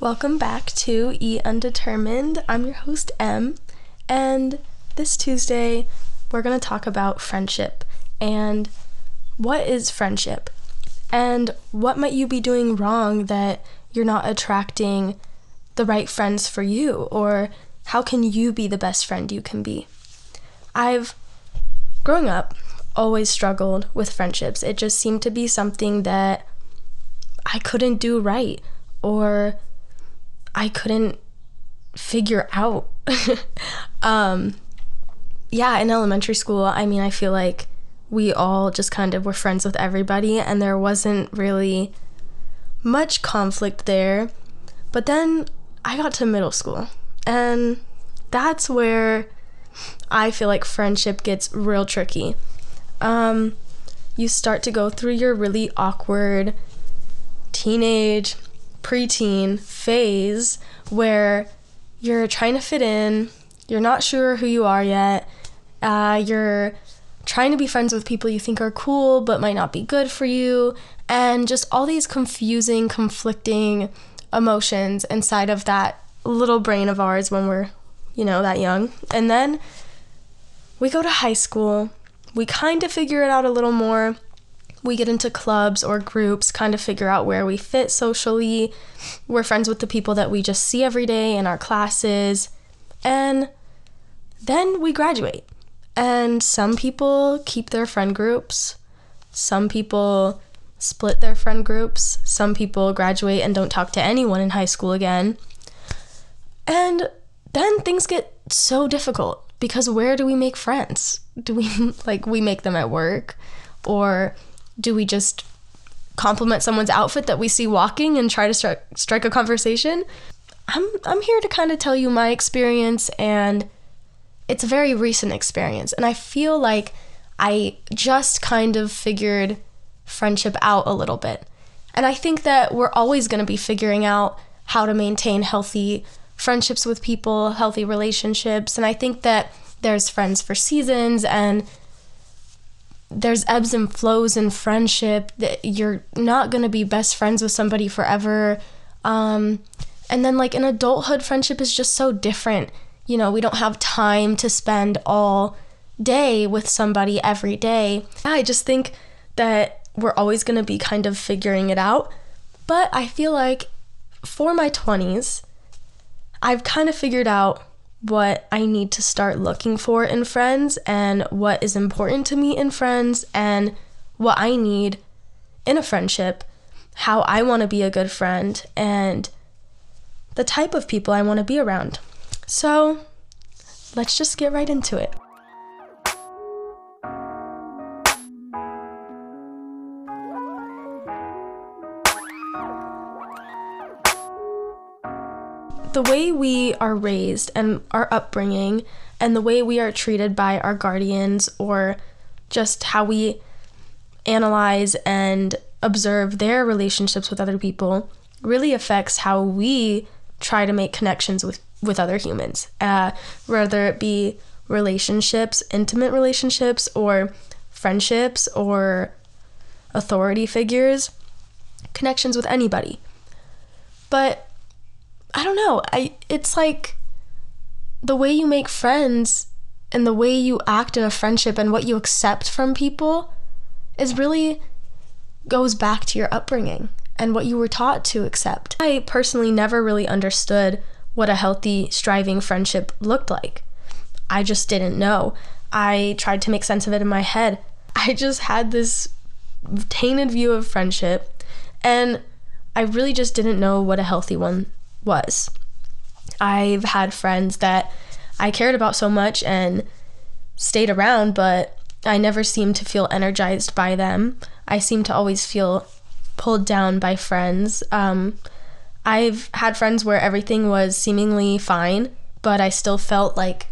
Welcome back to E Undetermined. I'm your host, M, and this Tuesday we're going to talk about friendship and what is friendship and what might you be doing wrong that you're not attracting the right friends for you or how can you be the best friend you can be. I've growing up always struggled with friendships. It just seemed to be something that I couldn't do right or I couldn't figure out. um, yeah, in elementary school, I mean, I feel like we all just kind of were friends with everybody, and there wasn't really much conflict there. But then I got to middle school, and that's where I feel like friendship gets real tricky. Um, you start to go through your really awkward teenage, preteen phase where you're trying to fit in, you're not sure who you are yet, uh, you're trying to be friends with people you think are cool but might not be good for you, and just all these confusing, conflicting emotions inside of that little brain of ours when we're, you know, that young. And then we go to high school, we kind of figure it out a little more. We get into clubs or groups, kind of figure out where we fit socially. We're friends with the people that we just see every day in our classes. And then we graduate. And some people keep their friend groups, some people split their friend groups, some people graduate and don't talk to anyone in high school again. And then things get so difficult because where do we make friends? Do we like we make them at work or do we just compliment someone's outfit that we see walking and try to strike strike a conversation? I'm I'm here to kind of tell you my experience and it's a very recent experience. And I feel like I just kind of figured friendship out a little bit. And I think that we're always going to be figuring out how to maintain healthy friendships with people, healthy relationships. And I think that there's friends for seasons and there's ebbs and flows in friendship that you're not going to be best friends with somebody forever. Um, and then, like, in adulthood, friendship is just so different you know, we don't have time to spend all day with somebody every day. I just think that we're always going to be kind of figuring it out. But I feel like for my 20s, I've kind of figured out what I need to start looking for in friends and what is important to me in friends and what I need in a friendship, how I want to be a good friend, and the type of people I want to be around. So let's just get right into it. The way we are raised and our upbringing, and the way we are treated by our guardians, or just how we analyze and observe their relationships with other people, really affects how we try to make connections with with other humans, uh, whether it be relationships, intimate relationships, or friendships, or authority figures, connections with anybody. But I don't know. I it's like the way you make friends and the way you act in a friendship and what you accept from people is really goes back to your upbringing and what you were taught to accept. I personally never really understood what a healthy, striving friendship looked like. I just didn't know. I tried to make sense of it in my head. I just had this tainted view of friendship, and I really just didn't know what a healthy one was. I've had friends that I cared about so much and stayed around, but I never seemed to feel energized by them. I seemed to always feel pulled down by friends. Um, I've had friends where everything was seemingly fine, but I still felt like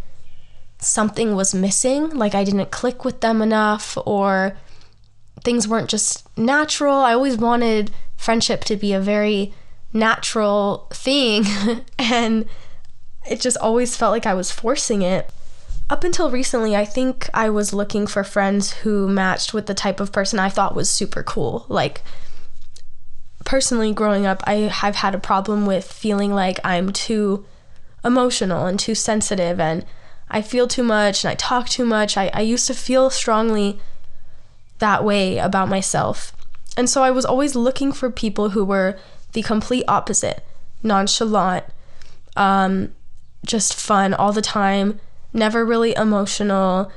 something was missing, like I didn't click with them enough, or things weren't just natural. I always wanted friendship to be a very natural thing, and it just always felt like I was forcing it. Up until recently, I think I was looking for friends who matched with the type of person I thought was super cool. Like, personally growing up, I have had a problem with feeling like I'm too emotional and too sensitive and I feel too much and I talk too much. I, I used to feel strongly that way about myself. And so I was always looking for people who were the complete opposite nonchalant, um, just fun all the time, never really emotional,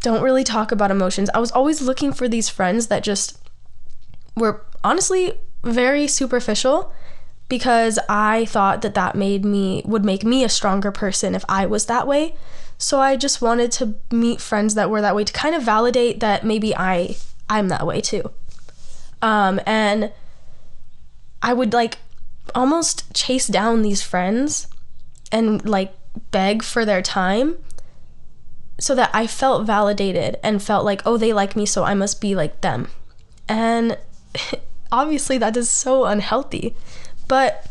don't really talk about emotions. I was always looking for these friends that just were honestly very superficial because I thought that that made me would make me a stronger person if I was that way. So I just wanted to meet friends that were that way to kind of validate that maybe I I'm that way too. Um, and I would like almost chase down these friends and like beg for their time so that I felt validated and felt like, oh, they like me, so I must be like them. And obviously, that is so unhealthy. But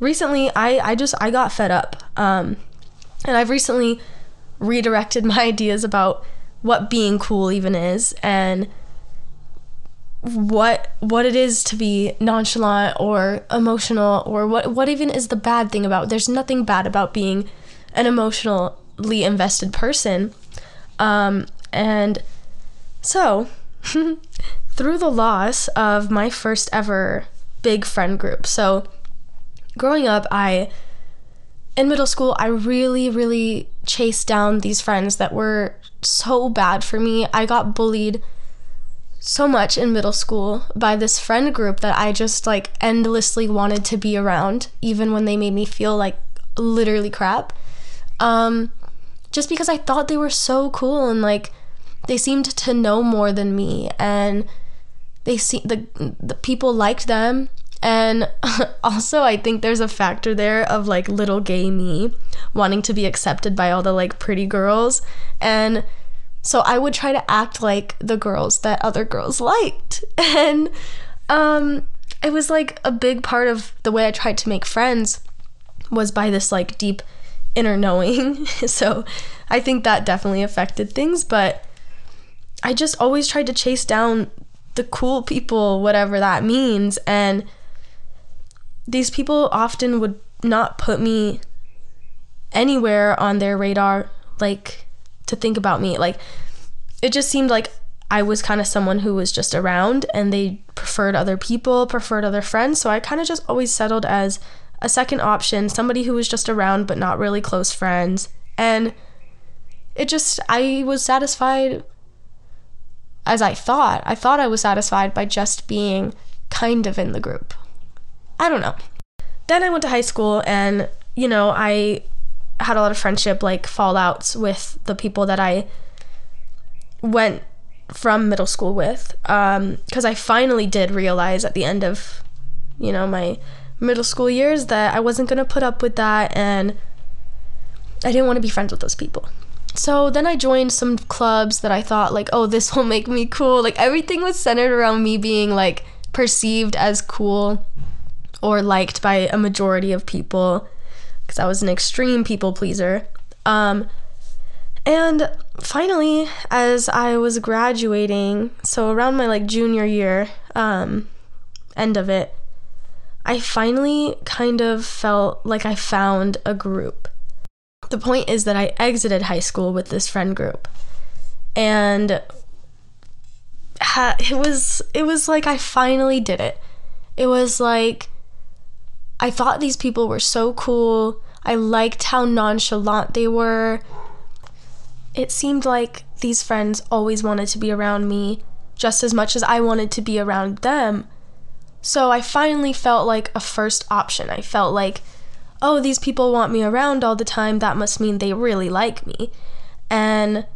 recently, I, I just I got fed up, um, and I've recently redirected my ideas about what being cool even is and what what it is to be nonchalant or emotional or what what even is the bad thing about there's nothing bad about being an emotionally invested person. Um, and so through the loss of my first ever big friend group so growing up i in middle school i really really chased down these friends that were so bad for me. I got bullied so much in middle school by this friend group that I just like endlessly wanted to be around, even when they made me feel like literally crap. Um, just because I thought they were so cool and like they seemed to know more than me, and they see the the people liked them. And also, I think there's a factor there of like little gay me wanting to be accepted by all the like pretty girls. And so I would try to act like the girls that other girls liked. And um, it was like a big part of the way I tried to make friends was by this like deep inner knowing. so I think that definitely affected things, but I just always tried to chase down the cool people, whatever that means. And these people often would not put me anywhere on their radar. Like, to think about me. Like it just seemed like I was kind of someone who was just around and they preferred other people, preferred other friends. So I kind of just always settled as a second option, somebody who was just around but not really close friends. And it just, I was satisfied as I thought. I thought I was satisfied by just being kind of in the group. I don't know. Then I went to high school and, you know, I had a lot of friendship like fallouts with the people that I went from middle school with because um, I finally did realize at the end of you know my middle school years that I wasn't gonna put up with that and I didn't want to be friends with those people. So then I joined some clubs that I thought like, oh, this will make me cool. Like everything was centered around me being like perceived as cool or liked by a majority of people because I was an extreme people pleaser. Um, and finally, as I was graduating, so around my like junior year, um, end of it, I finally kind of felt like I found a group. The point is that I exited high school with this friend group. And ha- it was it was like I finally did it. It was like I thought these people were so cool. I liked how nonchalant they were. It seemed like these friends always wanted to be around me just as much as I wanted to be around them. So I finally felt like a first option. I felt like, oh, these people want me around all the time. That must mean they really like me. And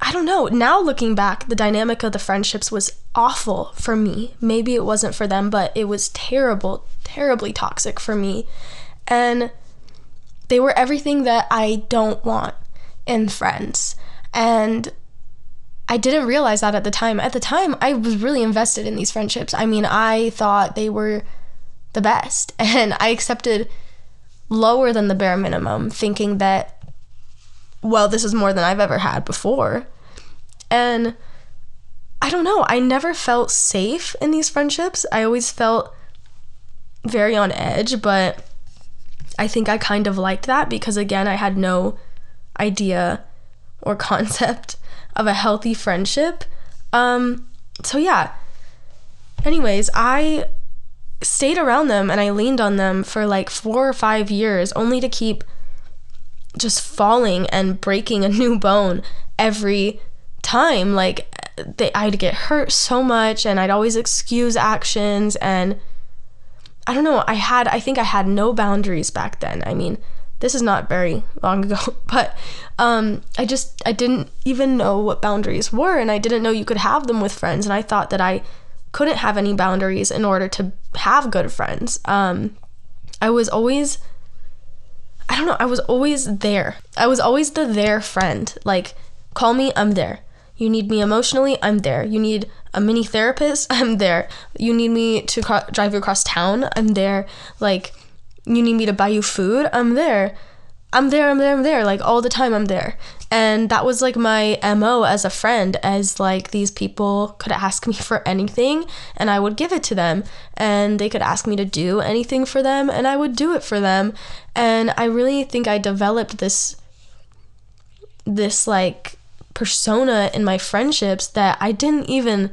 I don't know. Now looking back, the dynamic of the friendships was awful for me. Maybe it wasn't for them, but it was terrible, terribly toxic for me. And they were everything that I don't want in friends. And I didn't realize that at the time. At the time, I was really invested in these friendships. I mean, I thought they were the best, and I accepted lower than the bare minimum, thinking that, well, this is more than I've ever had before. And I don't know, I never felt safe in these friendships. I always felt very on edge, but I think I kind of liked that because, again, I had no idea or concept of a healthy friendship. Um, so, yeah. Anyways, I stayed around them and I leaned on them for like four or five years only to keep just falling and breaking a new bone every time. Like, they, I'd get hurt so much and I'd always excuse actions and I don't know, I had I think I had no boundaries back then. I mean, this is not very long ago, but um, I just I didn't even know what boundaries were, and I didn't know you could have them with friends, and I thought that I couldn't have any boundaries in order to have good friends. Um, I was always I don't know, I was always there. I was always the there friend. Like, call me, I'm there. You need me emotionally, I'm there. You need a mini therapist, I'm there. You need me to drive you across town, I'm there. Like, you need me to buy you food, I'm there. I'm there, I'm there, I'm there. Like, all the time, I'm there. And that was like my MO as a friend, as like these people could ask me for anything and I would give it to them. And they could ask me to do anything for them and I would do it for them. And I really think I developed this, this like persona in my friendships that I didn't even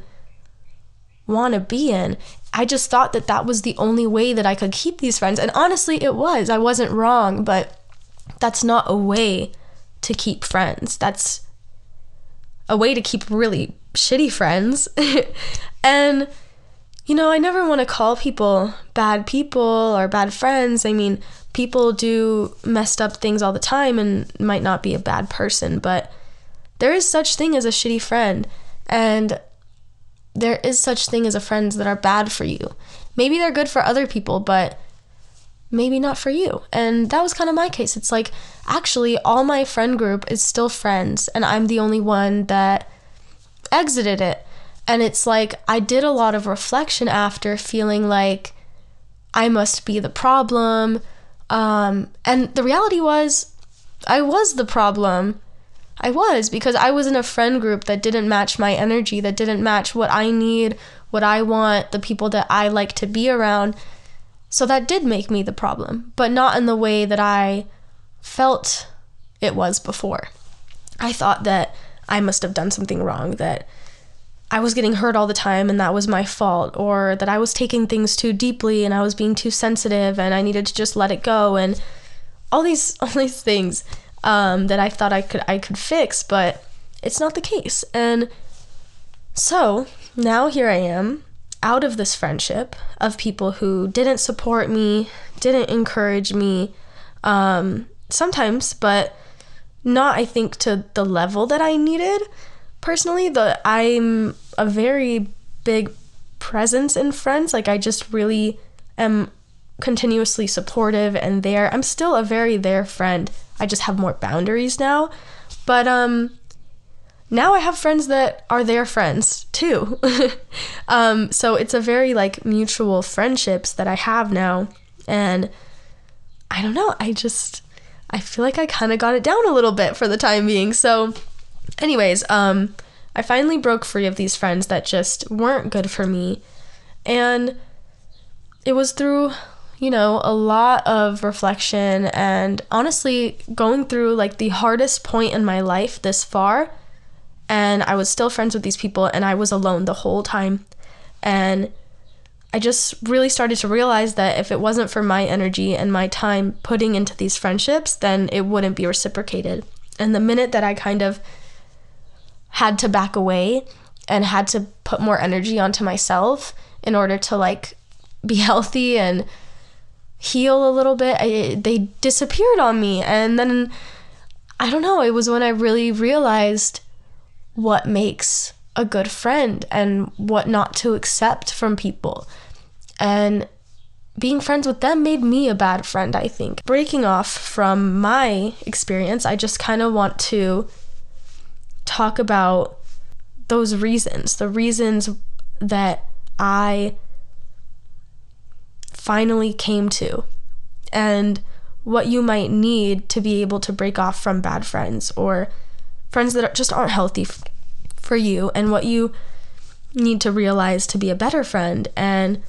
want to be in. I just thought that that was the only way that I could keep these friends. And honestly, it was. I wasn't wrong, but that's not a way to keep friends. That's a way to keep really shitty friends. and, you know, I never want to call people bad people or bad friends. I mean, people do messed up things all the time and might not be a bad person, but there is such thing as a shitty friend. And there is such thing as a friends that are bad for you. Maybe they're good for other people, but maybe not for you. And that was kind of my case. It's like actually all my friend group is still friends and I'm the only one that exited it. And it's like I did a lot of reflection after feeling like I must be the problem. Um, and the reality was I was the problem. I was because I was in a friend group that didn't match my energy, that didn't match what I need, what I want, the people that I like to be around. So that did make me the problem, but not in the way that I felt it was before. I thought that I must have done something wrong, that I was getting hurt all the time and that was my fault, or that I was taking things too deeply and I was being too sensitive and I needed to just let it go and all these all these things um, that I thought I could I could fix, but it's not the case. And so now here I am out of this friendship of people who didn't support me, didn't encourage me, um, sometimes, but not I think to the level that I needed. Personally, the I'm a very big presence in friends. Like I just really am continuously supportive and there. I'm still a very there friend. I just have more boundaries now. But um now I have friends that are their friends too. um so it's a very like mutual friendships that I have now and I don't know, I just I feel like I kind of got it down a little bit for the time being. So anyways, um I finally broke free of these friends that just weren't good for me. And it was through you know, a lot of reflection and honestly going through like the hardest point in my life this far. And I was still friends with these people and I was alone the whole time. And I just really started to realize that if it wasn't for my energy and my time putting into these friendships, then it wouldn't be reciprocated. And the minute that I kind of had to back away and had to put more energy onto myself in order to like be healthy and heal a little bit, I, they disappeared on me. And then I don't know, it was when I really realized what makes a good friend and what not to accept from people. And being friends with them made me a bad friend, I think. Breaking off from my experience, I just kind of want to talk about those reasons, the reasons that I finally came to and what you might need to be able to break off from bad friends or friends that just aren't healthy f- for you and what you need to realize to be a better friend. And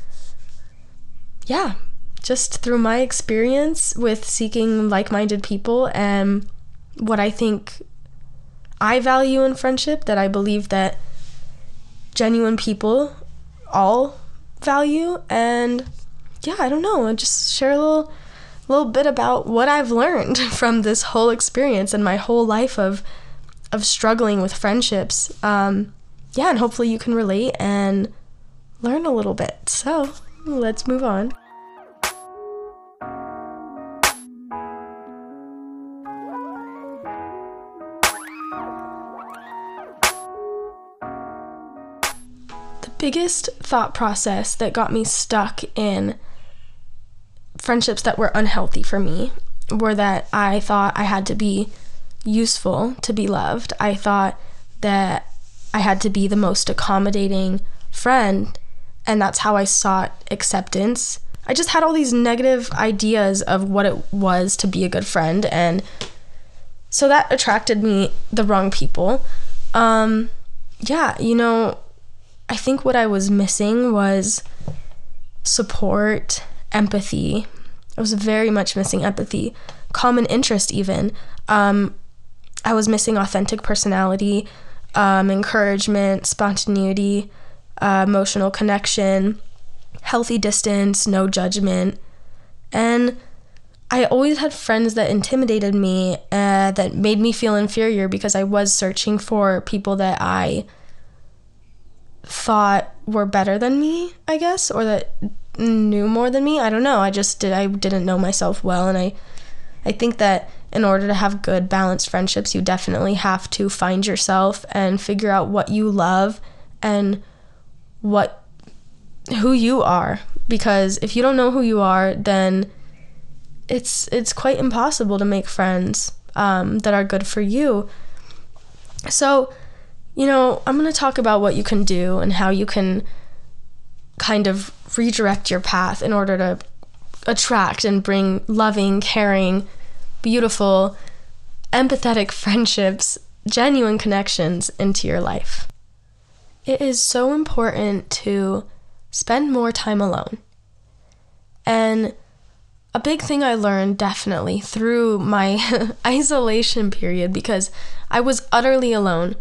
yeah, just through my experience with seeking like minded people and what I think I value in friendship, that I believe that genuine people all value. And yeah, I don't know, I just share a little little bit about what I've learned from this whole experience and my whole life of of struggling with friendships. Um, yeah, and hopefully you can relate and learn a little bit. So let's move on. The biggest thought process that got me stuck in friendships that were unhealthy for me were that I thought I had to be useful to be loved. I thought that I had to be the most accommodating friend, and that's how I sought acceptance. I just had all these negative ideas of what it was to be a good friend, and so that attracted me the wrong people. Um, yeah, you know, I think what I was missing was support, empathy. I was very much missing empathy, common interest, even. Um, I was missing authentic personality, um, encouragement, spontaneity, uh, emotional connection, healthy distance, no judgment. And I always had friends that intimidated me, uh, that made me feel inferior because I was searching for people that I thought were better than me, I guess, or that knew more than me. I don't know. I just did I didn't know myself well and I I think that in order to have good balanced friendships, you definitely have to find yourself and figure out what you love and what who you are because if you don't know who you are, then it's it's quite impossible to make friends um, that are good for you. So, you know, I'm going to talk about what you can do and how you can kind of redirect your path in order to attract and bring loving, caring, beautiful, empathetic friendships, genuine connections into your life. It is so important to spend more time alone. And a big thing I learned definitely through my isolation period because I was utterly alone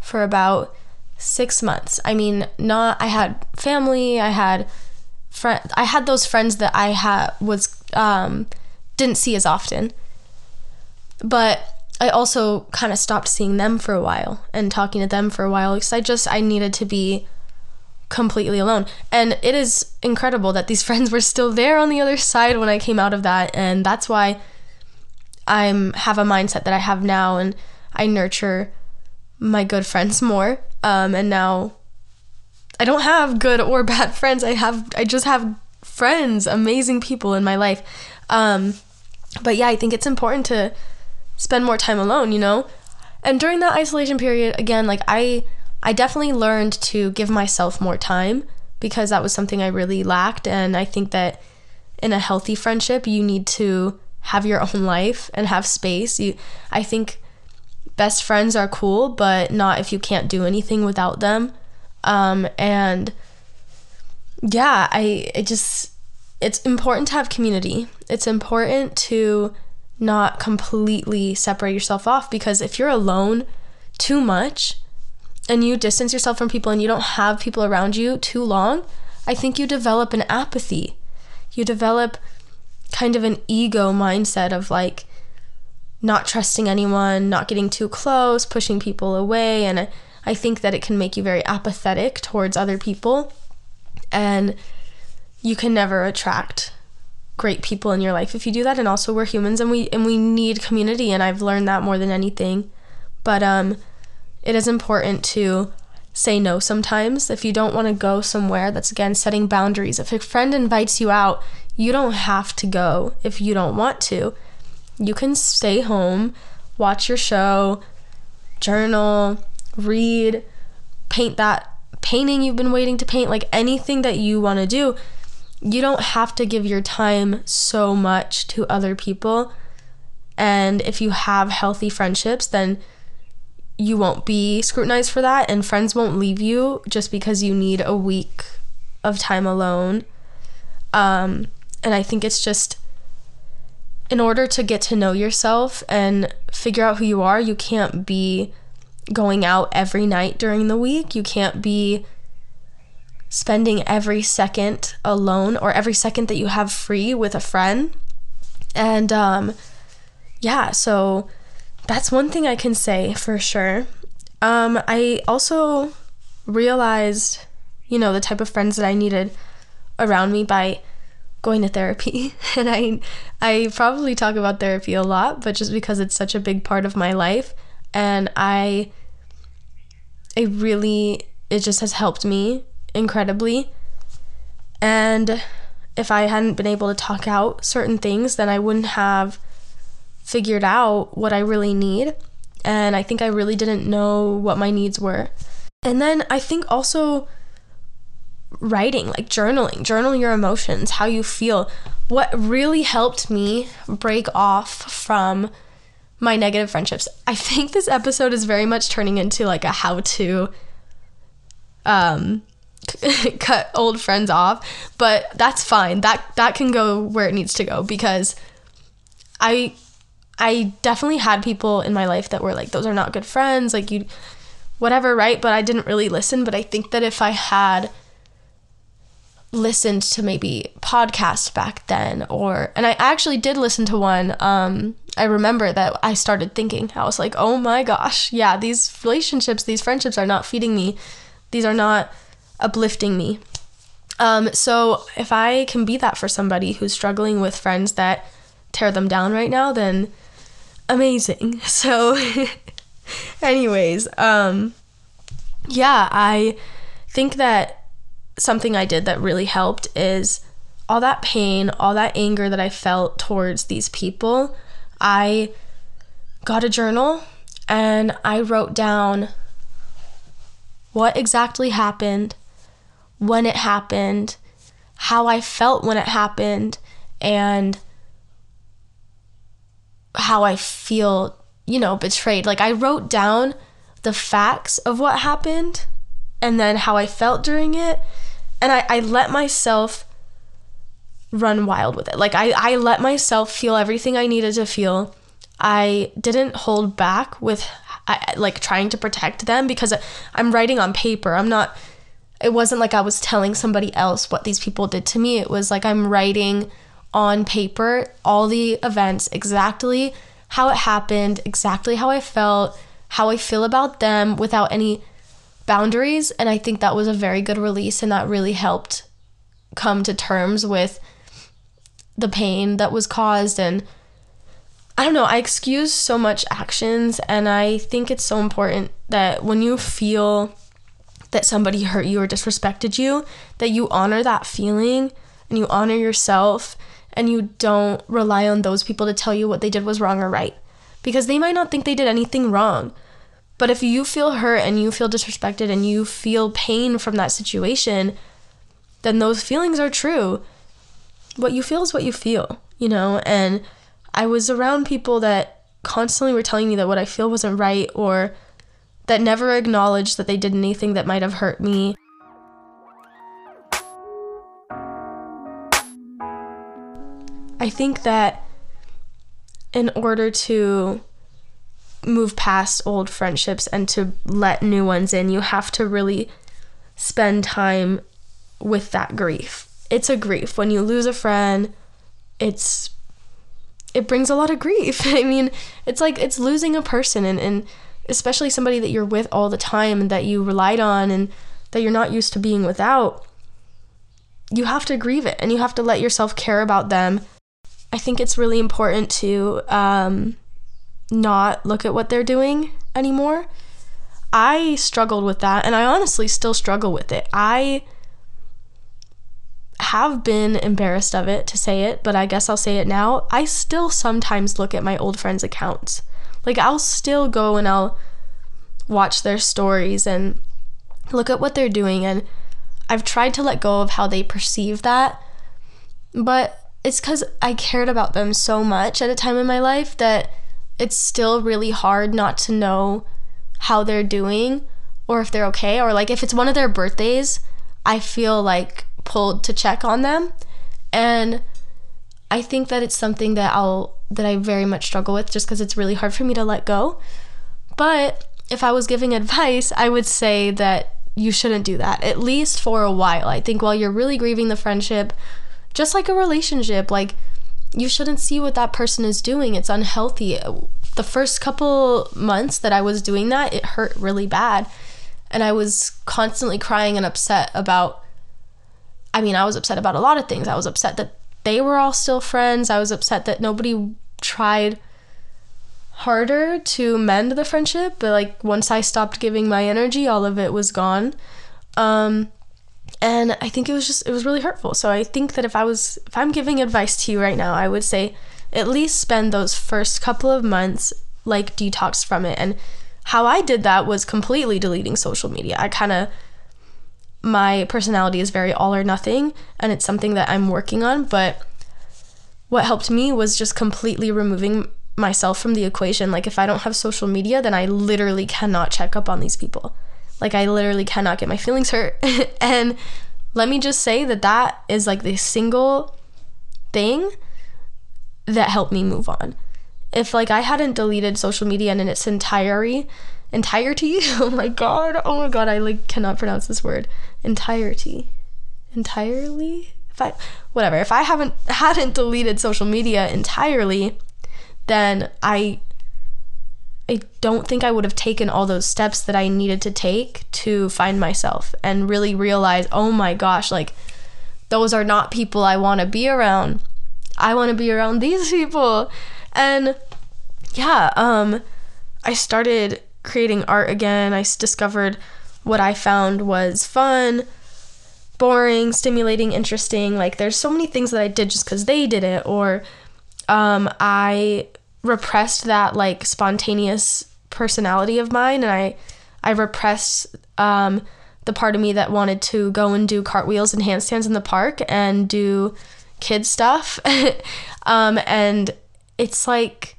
for about six months. I mean, not I had family, I had friend, I had those friends that I had was um, didn't see as often, but I also kind of stopped seeing them for a while and talking to them for a while because I just I needed to be completely alone. And it is incredible that these friends were still there on the other side when I came out of that and that's why I'm have a mindset that I have now and I nurture my good friends more. Um, and now I don't have good or bad friends. I have I just have friends, amazing people in my life. Um, but yeah, I think it's important to spend more time alone, you know? And during that isolation period, again, like I I definitely learned to give myself more time because that was something I really lacked and I think that in a healthy friendship, you need to have your own life and have space. You I think best friends are cool, but not if you can't do anything without them. Um, and yeah, I it just it's important to have community. It's important to not completely separate yourself off because if you're alone too much and you distance yourself from people and you don't have people around you too long, I think you develop an apathy. You develop kind of an ego mindset of like not trusting anyone, not getting too close, pushing people away. And I think that it can make you very apathetic towards other people. And you can never attract great people in your life if you do that and also we're humans and we and we need community and I've learned that more than anything. But um it is important to say no sometimes. If you don't want to go somewhere that's again setting boundaries. If a friend invites you out you don't have to go. If you don't want to you can stay home, watch your show, journal, read, paint that painting you've been waiting to paint, like anything that you want to do. You don't have to give your time so much to other people. And if you have healthy friendships, then you won't be scrutinized for that and friends won't leave you just because you need a week of time alone um, and i think it's just in order to get to know yourself and figure out who you are you can't be going out every night during the week you can't be spending every second alone or every second that you have free with a friend and um, yeah so that's one thing I can say for sure. Um, I also realized, you know, the type of friends that I needed around me by going to therapy. And I I probably talk about therapy a lot, but just because it's such a big part of my life and I it really it just has helped me incredibly. And if I hadn't been able to talk out certain things, then I wouldn't have figured out what I really need. And I think I really didn't know what my needs were. And then I think also writing, like journaling, journal your emotions, how you feel. What really helped me break off from my negative friendships. I think this episode is very much turning into like a how to um cut old friends off, but that's fine. That that can go where it needs to go because I I definitely had people in my life that were like, those are not good friends, like you, whatever, right? But I didn't really listen. But I think that if I had listened to maybe podcasts back then, or, and I actually did listen to one, um, I remember that I started thinking, I was like, oh my gosh, yeah, these relationships, these friendships are not feeding me. These are not uplifting me. Um, so if I can be that for somebody who's struggling with friends that tear them down right now, then amazing. So, anyways, um, yeah, I think that something I did that really helped is all that pain, all that anger that I felt towards these people. I got a journal and I wrote down what exactly happened, when it happened, how I felt when it happened, and how I feel, you know, betrayed. Like I wrote down the facts of what happened and then how I felt during it. And I, I let myself run wild with it. Like I, I let myself feel everything I needed to feel. I didn't hold back with I, like trying to protect them because I'm writing on paper. I'm not it wasn't like I was telling somebody else what these people did to me. It was like I'm writing on paper all the events exactly how it happened, exactly how I felt, how I feel about them without any boundaries. And I think that was a very good release, and that really helped come to terms with the pain that was caused. And I don't know, I excuse so much actions, and I think it's so important that when you feel that somebody hurt you or disrespected you, that you honor that feeling and you honor yourself and you don't rely on those people to tell you what they did was wrong or right because they might not think they did anything wrong. But if you feel hurt and you feel disrespected and you feel pain from that situation, then those feelings are true. What you feel is what you feel, you know? And I was around people that constantly were telling me that what I feel wasn't right or that never acknowledged that they did anything that might have hurt me I think that in order to move past old friendships and to let new ones in, you have to really spend time with that grief. It's a grief. When you lose a friend, it's it brings a lot of grief. I mean, it's like it's losing a person and, and especially somebody that you're with all the time and that you relied on and that you're not used to being without. You have to grieve it and you have to let yourself care about them I think it's really important to um, not look at what they're doing anymore. I struggled with that, and I honestly still struggle with it. I have been embarrassed of it to say it, but I guess I'll say it now. I still sometimes look at my old friends' accounts. Like, I'll still go and I'll watch their stories and look at what they're doing, and I've tried to let go of how they perceive that, but it's because I cared about them so much at a time in my life that it's still really hard not to know how they're doing or if they're okay or like if it's one of their birthdays, I feel like pulled to check on them. And I think that it's something that I'll that I very much struggle with just because it's really hard for me to let go. But if I was giving advice, I would say that you shouldn't do that, at least for a while. I think while you're really grieving the friendship, just like a relationship, like you shouldn't see what that person is doing. It's unhealthy. The first couple months that I was doing that, it hurt really bad. And I was constantly crying and upset about I mean, I was upset about a lot of things. I was upset that they were all still friends. I was upset that nobody tried harder to mend the friendship, but like once I stopped giving my energy, all of it was gone. Um and I think it was just it was really hurtful. So I think that if I was if I'm giving advice to you right now, I would say at least spend those first couple of months like detox from it. And how I did that was completely deleting social media. I kind of my personality is very all or nothing and it's something that I'm working on, but what helped me was just completely removing myself from the equation. Like if I don't have social media, then I literally cannot check up on these people. Like I literally cannot get my feelings hurt. and let me just say that that is like the single thing that helped me move on. If like I hadn't deleted social media and in its entirety, entirety, oh my god, oh my god, I like cannot pronounce this word. Entirety. Entirely? If I whatever, if I haven't hadn't deleted social media entirely, then I I don't think I would have taken all those steps that I needed to take to find myself and really realize, oh my gosh, like those are not people I want to be around. I want to be around these people. And yeah, um I started creating art again. I discovered what I found was fun, boring, stimulating, interesting. Like there's so many things that I did just cuz they did it or um I repressed that like spontaneous personality of mine and I I repressed um, the part of me that wanted to go and do cartwheels and handstands in the park and do kid stuff. um, and it's like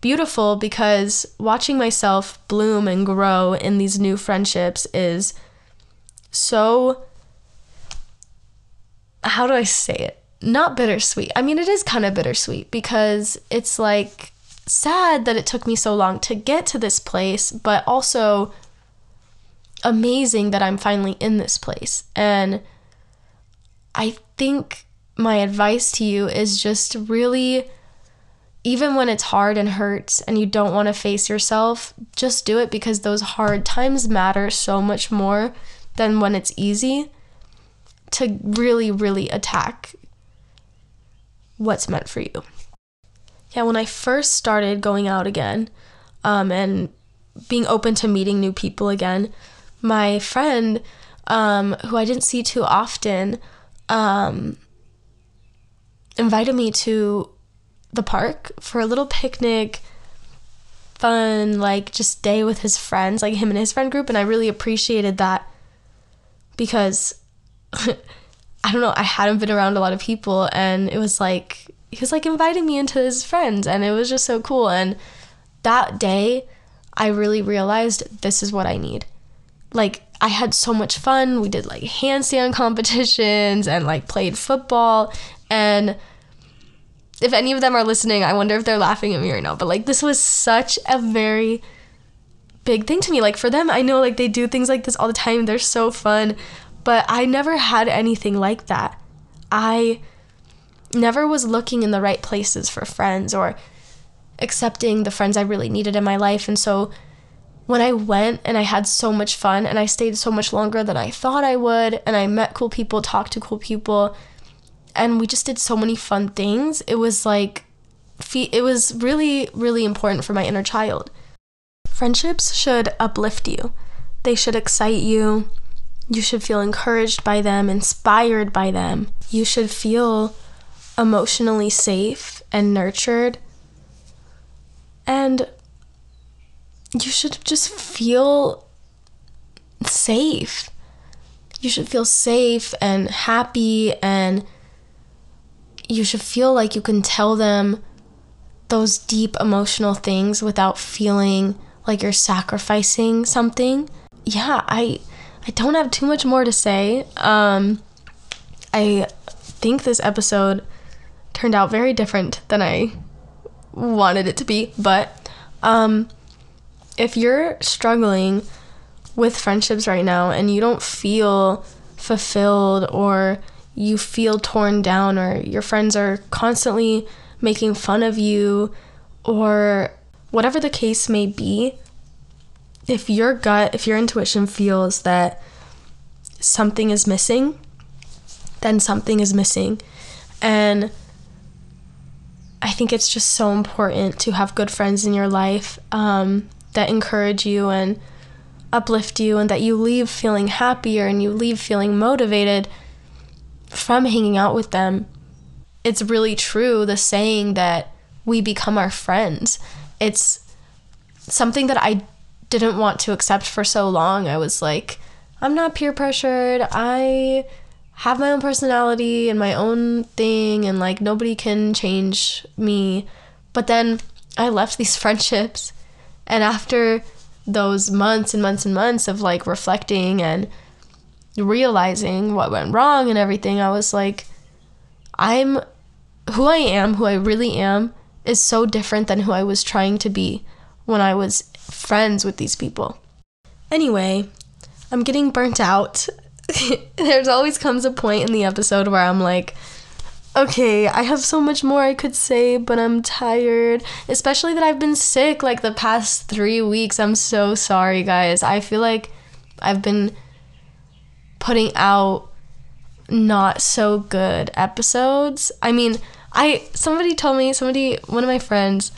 beautiful because watching myself bloom and grow in these new friendships is so how do I say it? Not bittersweet. I mean, it is kind of bittersweet because it's like sad that it took me so long to get to this place, but also amazing that I'm finally in this place. And I think my advice to you is just really, even when it's hard and hurts and you don't want to face yourself, just do it because those hard times matter so much more than when it's easy to really, really attack what's meant for you yeah, when I first started going out again um, and being open to meeting new people again, my friend, um, who I didn't see too often, um, invited me to the park for a little picnic, fun, like just day with his friends, like him and his friend group. And I really appreciated that because I don't know, I hadn't been around a lot of people and it was like he was like inviting me into his friends and it was just so cool and that day I really realized this is what I need. Like I had so much fun. We did like handstand competitions and like played football and if any of them are listening, I wonder if they're laughing at me right now. But like this was such a very big thing to me. Like for them, I know like they do things like this all the time. They're so fun, but I never had anything like that. I never was looking in the right places for friends or accepting the friends I really needed in my life. And so when I went and I had so much fun and I stayed so much longer than I thought I would, and I met cool people, talked to cool people, and we just did so many fun things, it was like, it was really, really important for my inner child. Friendships should uplift you, they should excite you. You should feel encouraged by them, inspired by them. You should feel emotionally safe and nurtured. And you should just feel safe. You should feel safe and happy, and you should feel like you can tell them those deep emotional things without feeling like you're sacrificing something. Yeah, I I don't have too much more to say. Um I think this episode turned out very different than I wanted it to be, but um if you're struggling with friendships right now and you don't feel fulfilled or you feel torn down or your friends are constantly making fun of you or whatever the case may be, if your gut, if your intuition feels that something is missing, then something is missing. And I think it's just so important to have good friends in your life um, that encourage you and uplift you, and that you leave feeling happier and you leave feeling motivated from hanging out with them. It's really true, the saying that we become our friends. It's something that I didn't want to accept for so long. I was like, I'm not peer pressured. I have my own personality and my own thing, and like nobody can change me. But then I left these friendships, and after those months and months and months of like reflecting and realizing what went wrong and everything, I was like, I'm who I am, who I really am, is so different than who I was trying to be when I was friends with these people. Anyway, I'm getting burnt out. There's always comes a point in the episode where I'm like, okay, I have so much more I could say, but I'm tired. Especially that I've been sick like the past three weeks. I'm so sorry, guys. I feel like I've been putting out not so good episodes. I mean, I somebody told me somebody one of my friends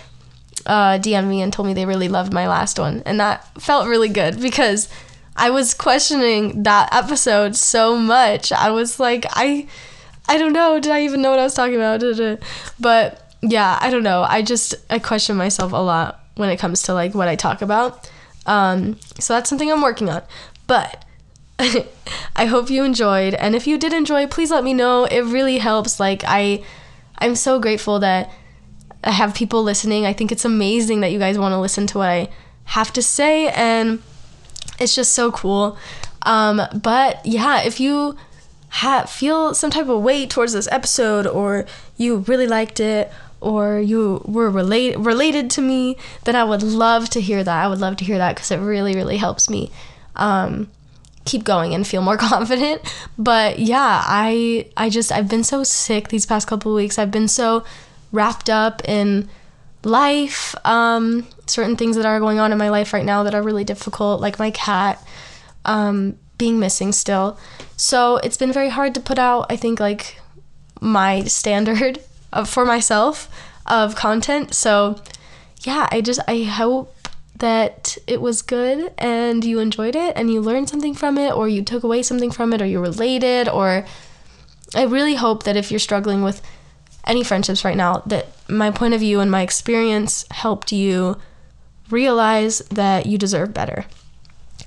uh DM'd me and told me they really loved my last one and that felt really good because I was questioning that episode so much. I was like I I don't know, did I even know what I was talking about? But yeah, I don't know. I just I question myself a lot when it comes to like what I talk about. Um so that's something I'm working on. But I hope you enjoyed and if you did enjoy, please let me know. It really helps like I I'm so grateful that I have people listening. I think it's amazing that you guys want to listen to what I have to say, and it's just so cool. Um, but yeah, if you ha- feel some type of weight towards this episode, or you really liked it, or you were relate- related to me, then I would love to hear that. I would love to hear that because it really, really helps me. Um, keep going and feel more confident. But yeah, I I just I've been so sick these past couple weeks. I've been so wrapped up in life, um, certain things that are going on in my life right now that are really difficult, like my cat um, being missing still. So it's been very hard to put out. I think like my standard of, for myself of content. So yeah, I just I hope that it was good and you enjoyed it and you learned something from it or you took away something from it or you related or I really hope that if you're struggling with any friendships right now that my point of view and my experience helped you realize that you deserve better.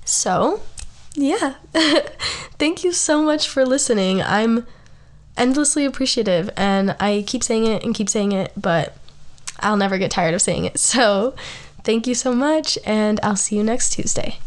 So, yeah. Thank you so much for listening. I'm endlessly appreciative and I keep saying it and keep saying it, but I'll never get tired of saying it. So, Thank you so much, and I'll see you next Tuesday.